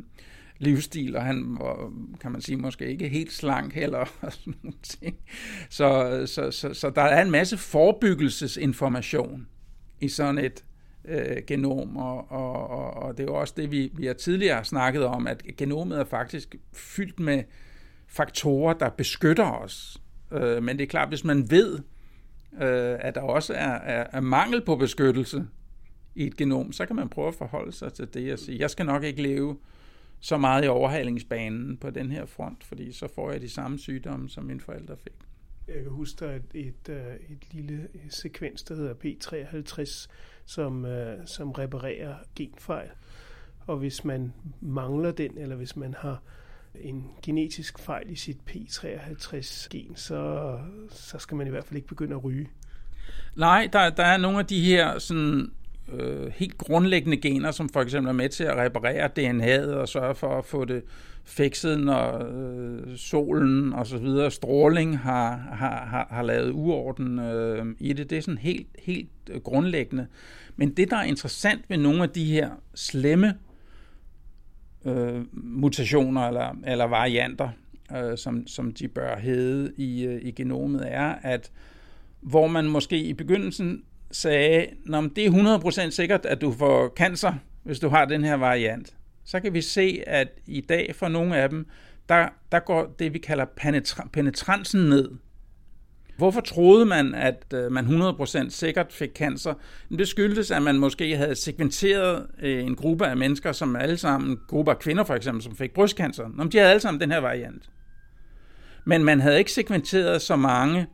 livsstil, og han var, kan man sige, måske ikke helt slank heller. Og sådan nogle ting. Så, så, så, så der er en masse forebyggelsesinformation i sådan et øh, genom, og, og, og, og det er jo også det, vi, vi har tidligere snakket om, at genomet er faktisk fyldt med faktorer, der beskytter os. Øh, men det er klart, hvis man ved, øh, at der også er, er, er mangel på beskyttelse i et genom, så kan man prøve at forholde sig til det og sige, jeg skal nok ikke leve så meget i overhalingsbanen på den her front, fordi så får jeg de samme sygdomme, som mine forældre fik. Jeg kan huske, der er et, et, øh, et lille sekvens, der hedder P53, som, øh, som reparerer genfejl. Og hvis man mangler den, eller hvis man har en genetisk fejl i sit P53-gen, så, så skal man i hvert fald ikke begynde at ryge. Nej, der, der er nogle af de her sådan øh, helt grundlæggende gener, som for eksempel er med til at reparere DNA'et og sørge for at få det fikset, når øh, solen og så videre, stråling har, har, har, har lavet uorden øh, i det. Det er sådan helt, helt øh, grundlæggende. Men det, der er interessant ved nogle af de her slemme øh, mutationer eller, eller varianter, øh, som, som de bør hedde i, øh, i genomet, er, at hvor man måske i begyndelsen sagde, Nå, det er 100% sikkert, at du får cancer, hvis du har den her variant. Så kan vi se, at i dag for nogle af dem, der, der går det, vi kalder penetra- penetransen ned. Hvorfor troede man, at øh, man 100% sikkert fik cancer? Det skyldtes, at man måske havde sekventeret øh, en gruppe af mennesker, som alle sammen, grupper af kvinder for eksempel, som fik brystcancer. Nå, de havde alle sammen den her variant. Men man havde ikke sekventeret så mange,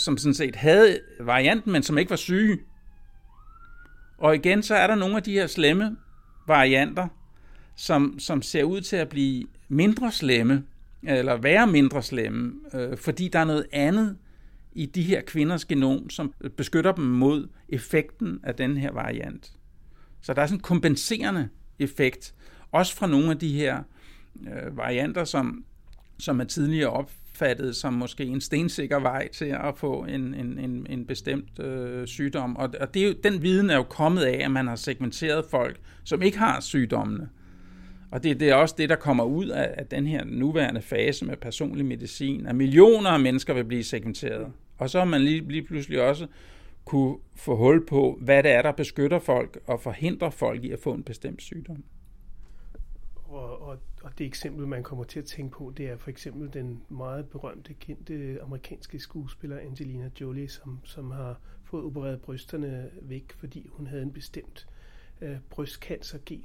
som sådan set havde varianten, men som ikke var syge. Og igen, så er der nogle af de her slemme varianter, som, som ser ud til at blive mindre slemme, eller være mindre slemme, øh, fordi der er noget andet i de her kvinders genom, som beskytter dem mod effekten af den her variant. Så der er sådan en kompenserende effekt, også fra nogle af de her øh, varianter, som, som er tidligere op, opfattet som måske en stensikker vej til at få en, en, en, en bestemt øh, sygdom. Og, og det er jo, den viden er jo kommet af, at man har segmenteret folk, som ikke har sygdommene. Og det, det er også det, der kommer ud af, af den her nuværende fase med personlig medicin, at millioner af mennesker vil blive segmenteret. Og så har man lige, lige pludselig også kunne få hul på, hvad det er, der beskytter folk og forhindrer folk i at få en bestemt sygdom. Og, og, og det eksempel, man kommer til at tænke på, det er for eksempel den meget berømte, kendte amerikanske skuespiller Angelina Jolie, som, som har fået opereret brysterne væk, fordi hun havde en bestemt øh, brystcancergen.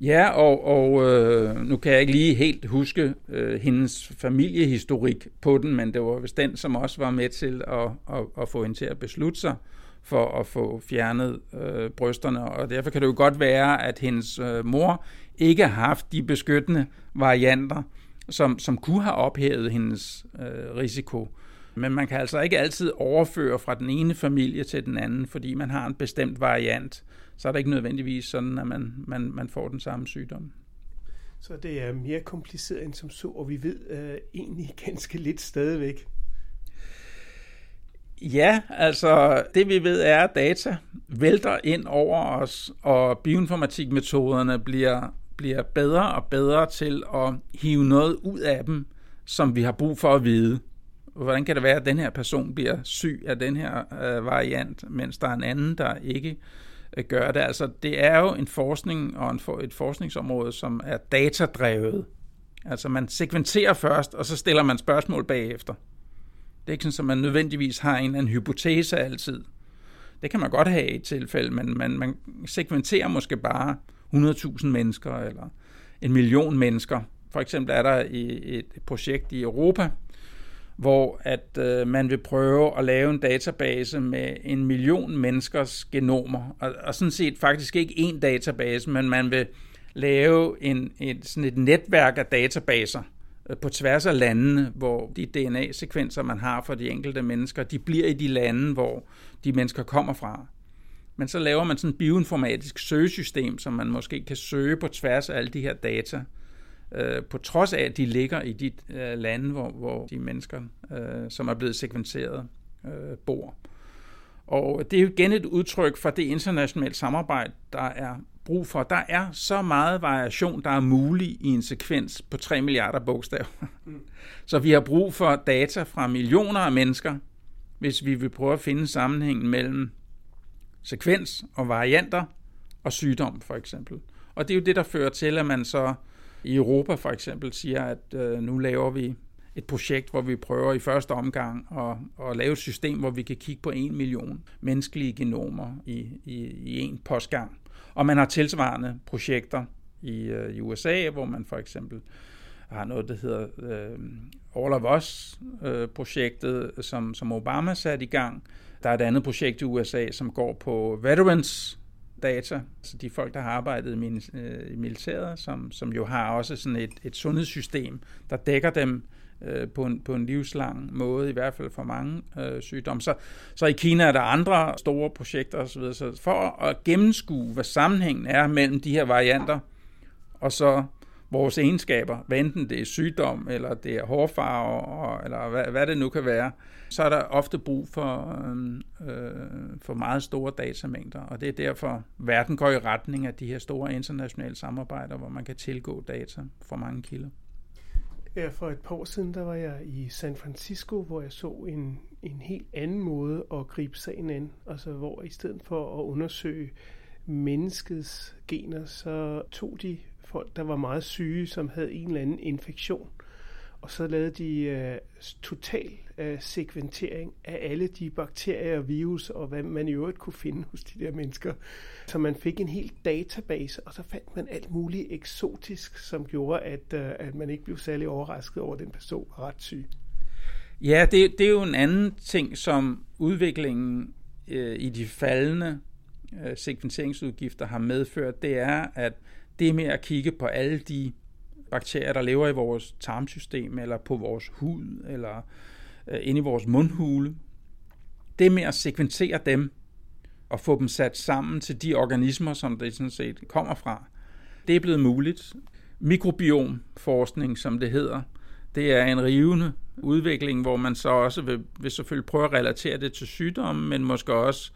Ja, og, og øh, nu kan jeg ikke lige helt huske øh, hendes familiehistorik på den, men det var vist den, som også var med til at, at, at få hende til at beslutte sig for at få fjernet øh, brysterne, og derfor kan det jo godt være, at hendes øh, mor ikke har haft de beskyttende varianter, som, som kunne have ophævet hendes øh, risiko. Men man kan altså ikke altid overføre fra den ene familie til den anden, fordi man har en bestemt variant. Så er det ikke nødvendigvis sådan, at man, man, man får den samme sygdom. Så det er mere kompliceret end som så, og vi ved øh, egentlig ganske lidt stadigvæk. Ja, altså det vi ved er, at data vælter ind over os, og bioinformatikmetoderne bliver, bliver bedre og bedre til at hive noget ud af dem, som vi har brug for at vide. Hvordan kan det være, at den her person bliver syg af den her øh, variant, mens der er en anden, der ikke øh, gør det? Altså det er jo en forskning og en for, et forskningsområde, som er datadrevet. Altså man sekventerer først, og så stiller man spørgsmål bagefter. Det er ikke sådan, at man nødvendigvis har en eller anden hypotese altid. Det kan man godt have i et tilfælde, men man, man sekventerer måske bare 100.000 mennesker eller en million mennesker. For eksempel er der et projekt i Europa, hvor at øh, man vil prøve at lave en database med en million menneskers genomer. Og, og sådan set faktisk ikke én database, men man vil lave en, et, sådan et netværk af databaser – Øh, på tværs af landene, hvor de DNA-sekvenser, man har for de enkelte mennesker, de bliver i de lande, hvor de mennesker kommer fra. Men så laver man sådan et bioinformatisk søgesystem, som man måske kan søge på tværs af alle de her data, øh, på trods af, at de ligger i de øh, lande, hvor, hvor de mennesker, øh, som er blevet sekventeret, øh, bor. Og det er jo igen et udtryk for det internationale samarbejde, der er brug for. Der er så meget variation, der er mulig i en sekvens på 3 milliarder bogstaver. Mm. Så vi har brug for data fra millioner af mennesker, hvis vi vil prøve at finde sammenhængen mellem sekvens og varianter og sygdom for eksempel. Og det er jo det, der fører til, at man så i Europa for eksempel siger, at øh, nu laver vi et projekt, hvor vi prøver i første omgang at, at lave et system, hvor vi kan kigge på en million menneskelige genomer i, i, i en postgang. Og man har tilsvarende projekter i, øh, i USA, hvor man for eksempel har noget, der hedder øh, All of Us-projektet, øh, som, som Obama satte i gang. Der er et andet projekt i USA, som går på veterans data, så de folk, der har arbejdet øh, i, militæret, som, som jo har også sådan et, et sundhedssystem, der dækker dem øh, på, en, på en livslang måde, i hvert fald for mange øh, sygdomme. Så, så i Kina er der andre store projekter osv. Så for at gennemskue, hvad sammenhængen er mellem de her varianter, og så vores egenskaber, hvad enten det er sygdom, eller det er hårfarve, eller hvad, hvad det nu kan være, så er der ofte brug for, øh, øh, for meget store datamængder, og det er derfor, verden går i retning af de her store internationale samarbejder, hvor man kan tilgå data fra mange kilder. Ja, for et par år siden, der var jeg i San Francisco, hvor jeg så en, en helt anden måde at gribe sagen an. Altså hvor i stedet for at undersøge menneskets gener, så tog de folk, der var meget syge, som havde en eller anden infektion. Og så lavede de øh, total uh, sekventering af alle de bakterier og virus, og hvad man i øvrigt kunne finde hos de der mennesker. Så man fik en hel database, og så fandt man alt muligt eksotisk, som gjorde, at, øh, at man ikke blev særlig overrasket over, at den person var ret syg. Ja, det, det er jo en anden ting, som udviklingen øh, i de faldende øh, sekventeringsudgifter har medført, det er, at det med at kigge på alle de bakterier, der lever i vores tarmsystem, eller på vores hud, eller øh, Øh, inde i vores mundhule, det med at sekventere dem, og få dem sat sammen til de organismer, som det sådan set kommer fra, det er blevet muligt. Mikrobiomforskning, som det hedder, det er en rivende udvikling, hvor man så også vil, vil selvfølgelig prøve at relatere det til sygdomme, men måske også,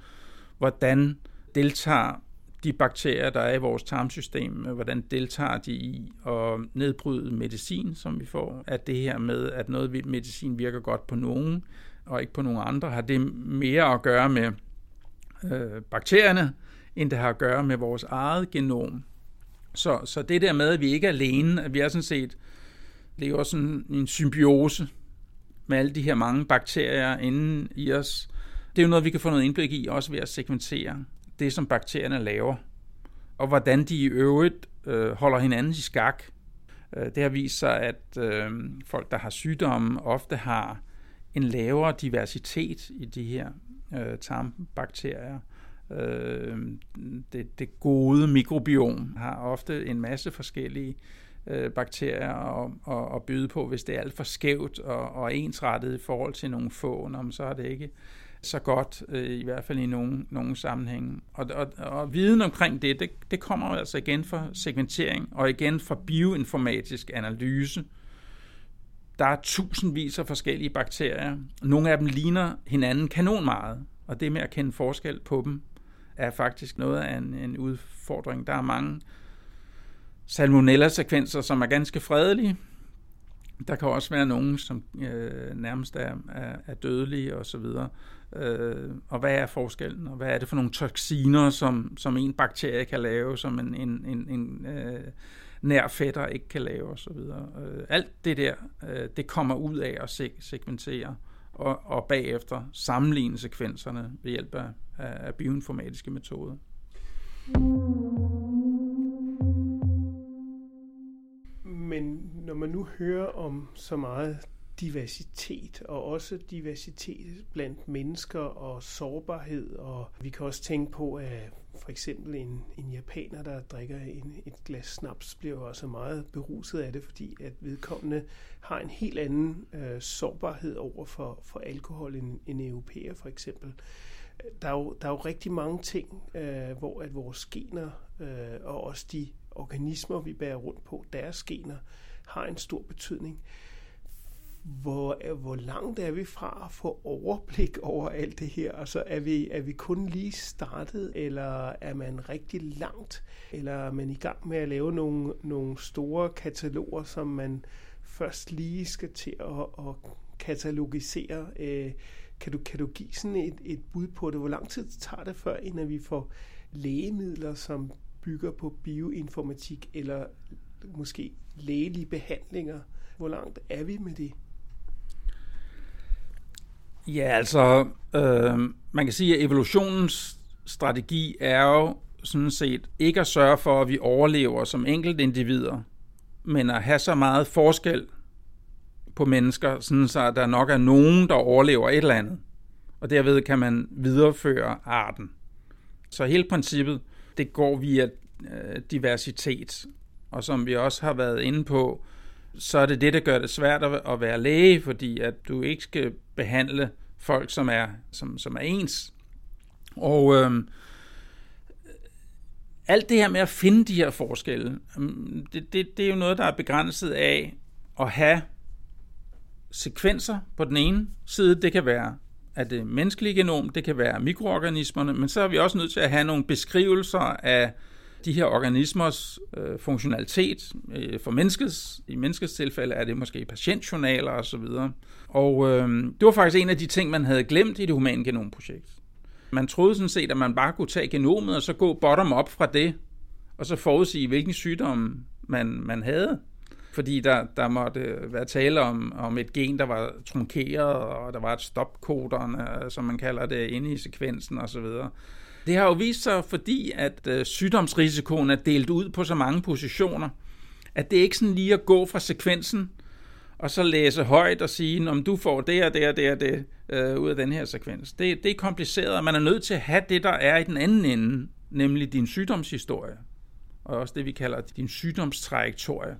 hvordan deltager de bakterier, der er i vores tarmsystem, øh, hvordan deltager de i at nedbryde medicin, som vi får. At det her med, at noget medicin virker godt på nogen, og ikke på nogen andre, har det mere at gøre med øh, bakterierne, end det har at gøre med vores eget genom. Så, så det der med, at vi ikke er alene, at vi er sådan set lever sådan en symbiose med alle de her mange bakterier inde i os, det er jo noget, vi kan få noget indblik i, også ved at segmentere det, som bakterierne laver, og hvordan de i øvrigt øh, holder hinanden i skak. Øh, det har vist sig, at øh, folk, der har sygdomme, ofte har en lavere diversitet i de her øh, tarmbakterier. Øh, det, det gode mikrobiom har ofte en masse forskellige øh, bakterier at, at, at byde på. Hvis det er alt for skævt og, og ensrettet i forhold til nogle få, så er det ikke så godt, øh, i hvert fald i nogle, nogle sammenhænge. Og, og, og viden omkring det, det, det kommer altså igen fra segmentering, og igen fra bioinformatisk analyse. Der er tusindvis af forskellige bakterier. Nogle af dem ligner hinanden kanon meget, og det med at kende forskel på dem, er faktisk noget af en, en udfordring. Der er mange salmonella-sekvenser, som er ganske fredelige, der kan også være nogen, som øh, nærmest er, er, er dødelige og så videre. Øh, og hvad er forskellen, og hvad er det for nogle toksiner, som, som en bakterie kan lave, som en, en, en, en øh, nær fætter ikke kan lave og så videre. Øh, alt det der, øh, det kommer ud af at se, segmentere og, og bagefter sammenligne sekvenserne ved hjælp af, af bioinformatiske metoder. Men når man nu hører om så meget diversitet, og også diversitet blandt mennesker og sårbarhed, og vi kan også tænke på, at for eksempel en, en japaner, der drikker en, et glas snaps, bliver også altså meget beruset af det, fordi at vedkommende har en helt anden øh, sårbarhed over for, for alkohol end en europæer for eksempel. Der er, jo, der er jo rigtig mange ting, øh, hvor at vores gener øh, og også de organismer, vi bærer rundt på, deres gener, har en stor betydning. Hvor, hvor langt er vi fra at få overblik over alt det her? Altså er vi, er vi kun lige startet, eller er man rigtig langt? Eller er man i gang med at lave nogle, nogle store kataloger, som man først lige skal til at, at katalogisere? Øh, kan du, kan du give sådan et, et bud på det? Hvor lang tid tager det før, inden vi får lægemidler, som bygger på bioinformatik, eller måske lægelige behandlinger. Hvor langt er vi med det? Ja, altså, øh, man kan sige, at evolutionens strategi er jo sådan set ikke at sørge for, at vi overlever som enkelte individer, men at have så meget forskel på mennesker, sådan så der nok er nogen, der overlever et eller andet. Og derved kan man videreføre arten. Så hele princippet, det går via øh, diversitet. Og som vi også har været inde på, så er det det, der gør det svært at være læge, fordi at du ikke skal behandle folk, som er, som, som er ens. Og øh, alt det her med at finde de her forskelle, øhm, det, det, det er jo noget, der er begrænset af at have sekvenser på den ene side. Det kan være af det menneskelige genom, det kan være mikroorganismerne, men så er vi også nødt til at have nogle beskrivelser af de her organismers øh, funktionalitet. Øh, for menneskets, i menneskets tilfælde er det måske patientjournaler osv. Og, og øh, det var faktisk en af de ting, man havde glemt i det humane genomprojekt. Man troede sådan set, at man bare kunne tage genomet og så gå bottom-up fra det, og så forudsige, hvilken sygdom man, man havde. Fordi der, der måtte øh, være tale om, om et gen, der var trunkeret, og der var et stopkodon, øh, som man kalder det, inde i sekvensen osv. Det har jo vist sig, fordi at øh, sygdomsrisikoen er delt ud på så mange positioner, at det ikke sådan lige at gå fra sekvensen, og så læse højt og sige, om du får det og det og det og det øh, ud af den her sekvens. Det, det er kompliceret, og man er nødt til at have det, der er i den anden ende, nemlig din sygdomshistorie, og også det, vi kalder din sygdomstrajektorie,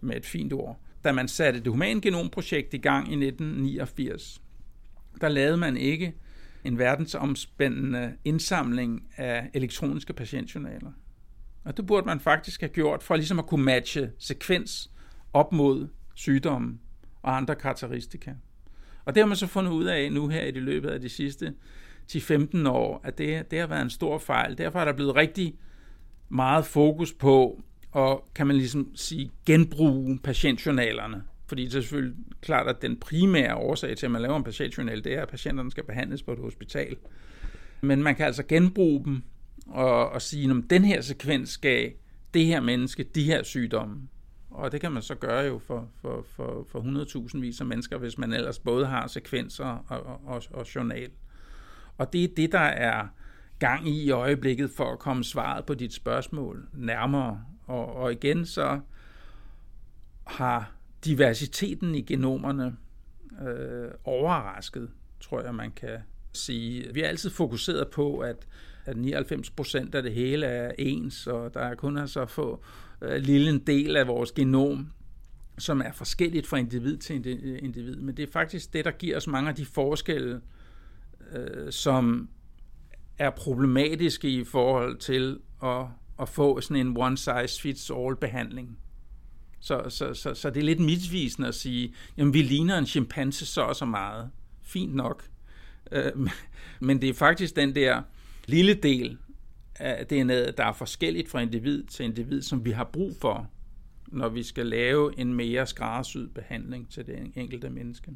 med et fint ord. Da man satte det humane genomprojekt i gang i 1989, der lavede man ikke en verdensomspændende indsamling af elektroniske patientjournaler. Og det burde man faktisk have gjort for ligesom at kunne matche sekvens op mod sygdomme og andre karakteristika. Og det har man så fundet ud af nu her i det løbet af de sidste 10-15 år, at det, det har været en stor fejl. Derfor er der blevet rigtig meget fokus på, og kan man ligesom sige, genbruge patientjournalerne. Fordi det er selvfølgelig klart, at den primære årsag til, at man laver en patientjournal, det er, at patienterne skal behandles på et hospital. Men man kan altså genbruge dem og, og sige, om den her sekvens gav det her menneske, de her sygdomme. Og det kan man så gøre jo for, for, for, for 100.000 vis af mennesker, hvis man ellers både har sekvenser og, og, og journal. Og det er det, der er gang i i øjeblikket for at komme svaret på dit spørgsmål nærmere. Og, og igen så har diversiteten i genomerne øh, overrasket, tror jeg, man kan sige. Vi har altid fokuseret på, at, at 99 procent af det hele er ens, og der er kun altså få øh, lille en del af vores genom, som er forskelligt fra individ til individ. Men det er faktisk det, der giver os mange af de forskelle, øh, som er problematiske i forhold til at, at få sådan en one-size-fits-all-behandling. Så, så, så, så det er lidt misvisende at sige, jamen vi ligner en chimpanse så og så meget. Fint nok. Øh, men det er faktisk den der lille del af DNA'et, der er forskelligt fra individ til individ, som vi har brug for, når vi skal lave en mere skræddersyet behandling til det enkelte menneske.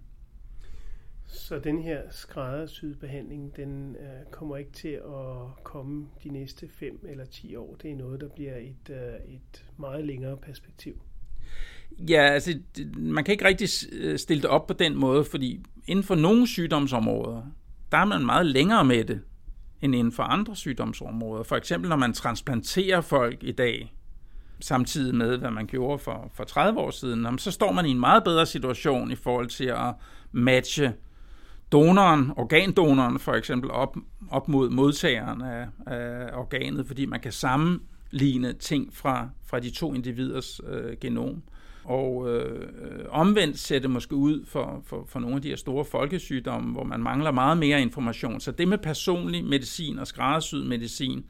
Så den her skræddersyde behandling, den øh, kommer ikke til at komme de næste 5 eller 10 år. Det er noget, der bliver et, øh, et meget længere perspektiv. Ja, altså, man kan ikke rigtig øh, stille det op på den måde, fordi inden for nogle sygdomsområder, der er man meget længere med det, end inden for andre sygdomsområder. For eksempel, når man transplanterer folk i dag, samtidig med, hvad man gjorde for, for 30 år siden, så står man i en meget bedre situation i forhold til at matche donoren, organdonoren for eksempel, op, op mod modtageren af, af organet, fordi man kan sammenligne ting fra, fra de to individers øh, genom. Og øh, omvendt ser det måske ud for, for, for nogle af de her store folkesygdomme, hvor man mangler meget mere information. Så det med personlig medicin og skræddersyet medicin,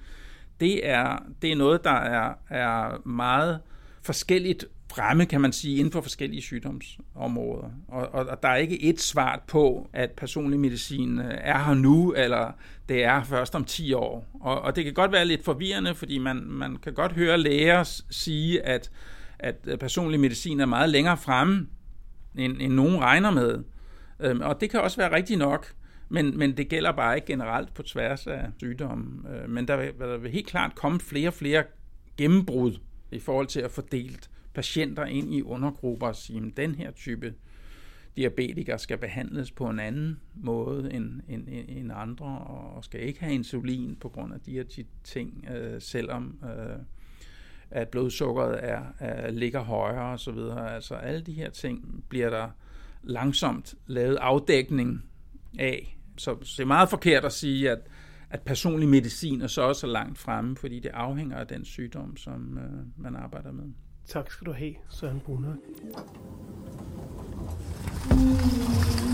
det er, det er noget, der er, er meget forskelligt fremme, kan man sige, inden for forskellige sygdomsområder. Og, og, og der er ikke et svar på, at personlig medicin øh, er her nu, eller det er først om 10 år. Og, og det kan godt være lidt forvirrende, fordi man, man kan godt høre læger sige, at at øh, personlig medicin er meget længere fremme, end, end nogen regner med. Øhm, og det kan også være rigtigt nok, men, men det gælder bare ikke generelt på tværs af sygdomme. Øh, men der vil, der vil helt klart komme flere og flere gennembrud i forhold til at fordelt patienter ind i undergrupper og sige, at den her type diabetikere skal behandles på en anden måde end, end, end andre, og skal ikke have insulin på grund af de her ting, øh, selvom øh, at blodsukkeret er, er, ligger højere osv. Altså alle de her ting bliver der langsomt lavet afdækning af. Så, så det er meget forkert at sige, at, at personlig medicin er så også langt fremme, fordi det afhænger af den sygdom, som øh, man arbejder med. Tak skal du have, Søren Brunner. Mm.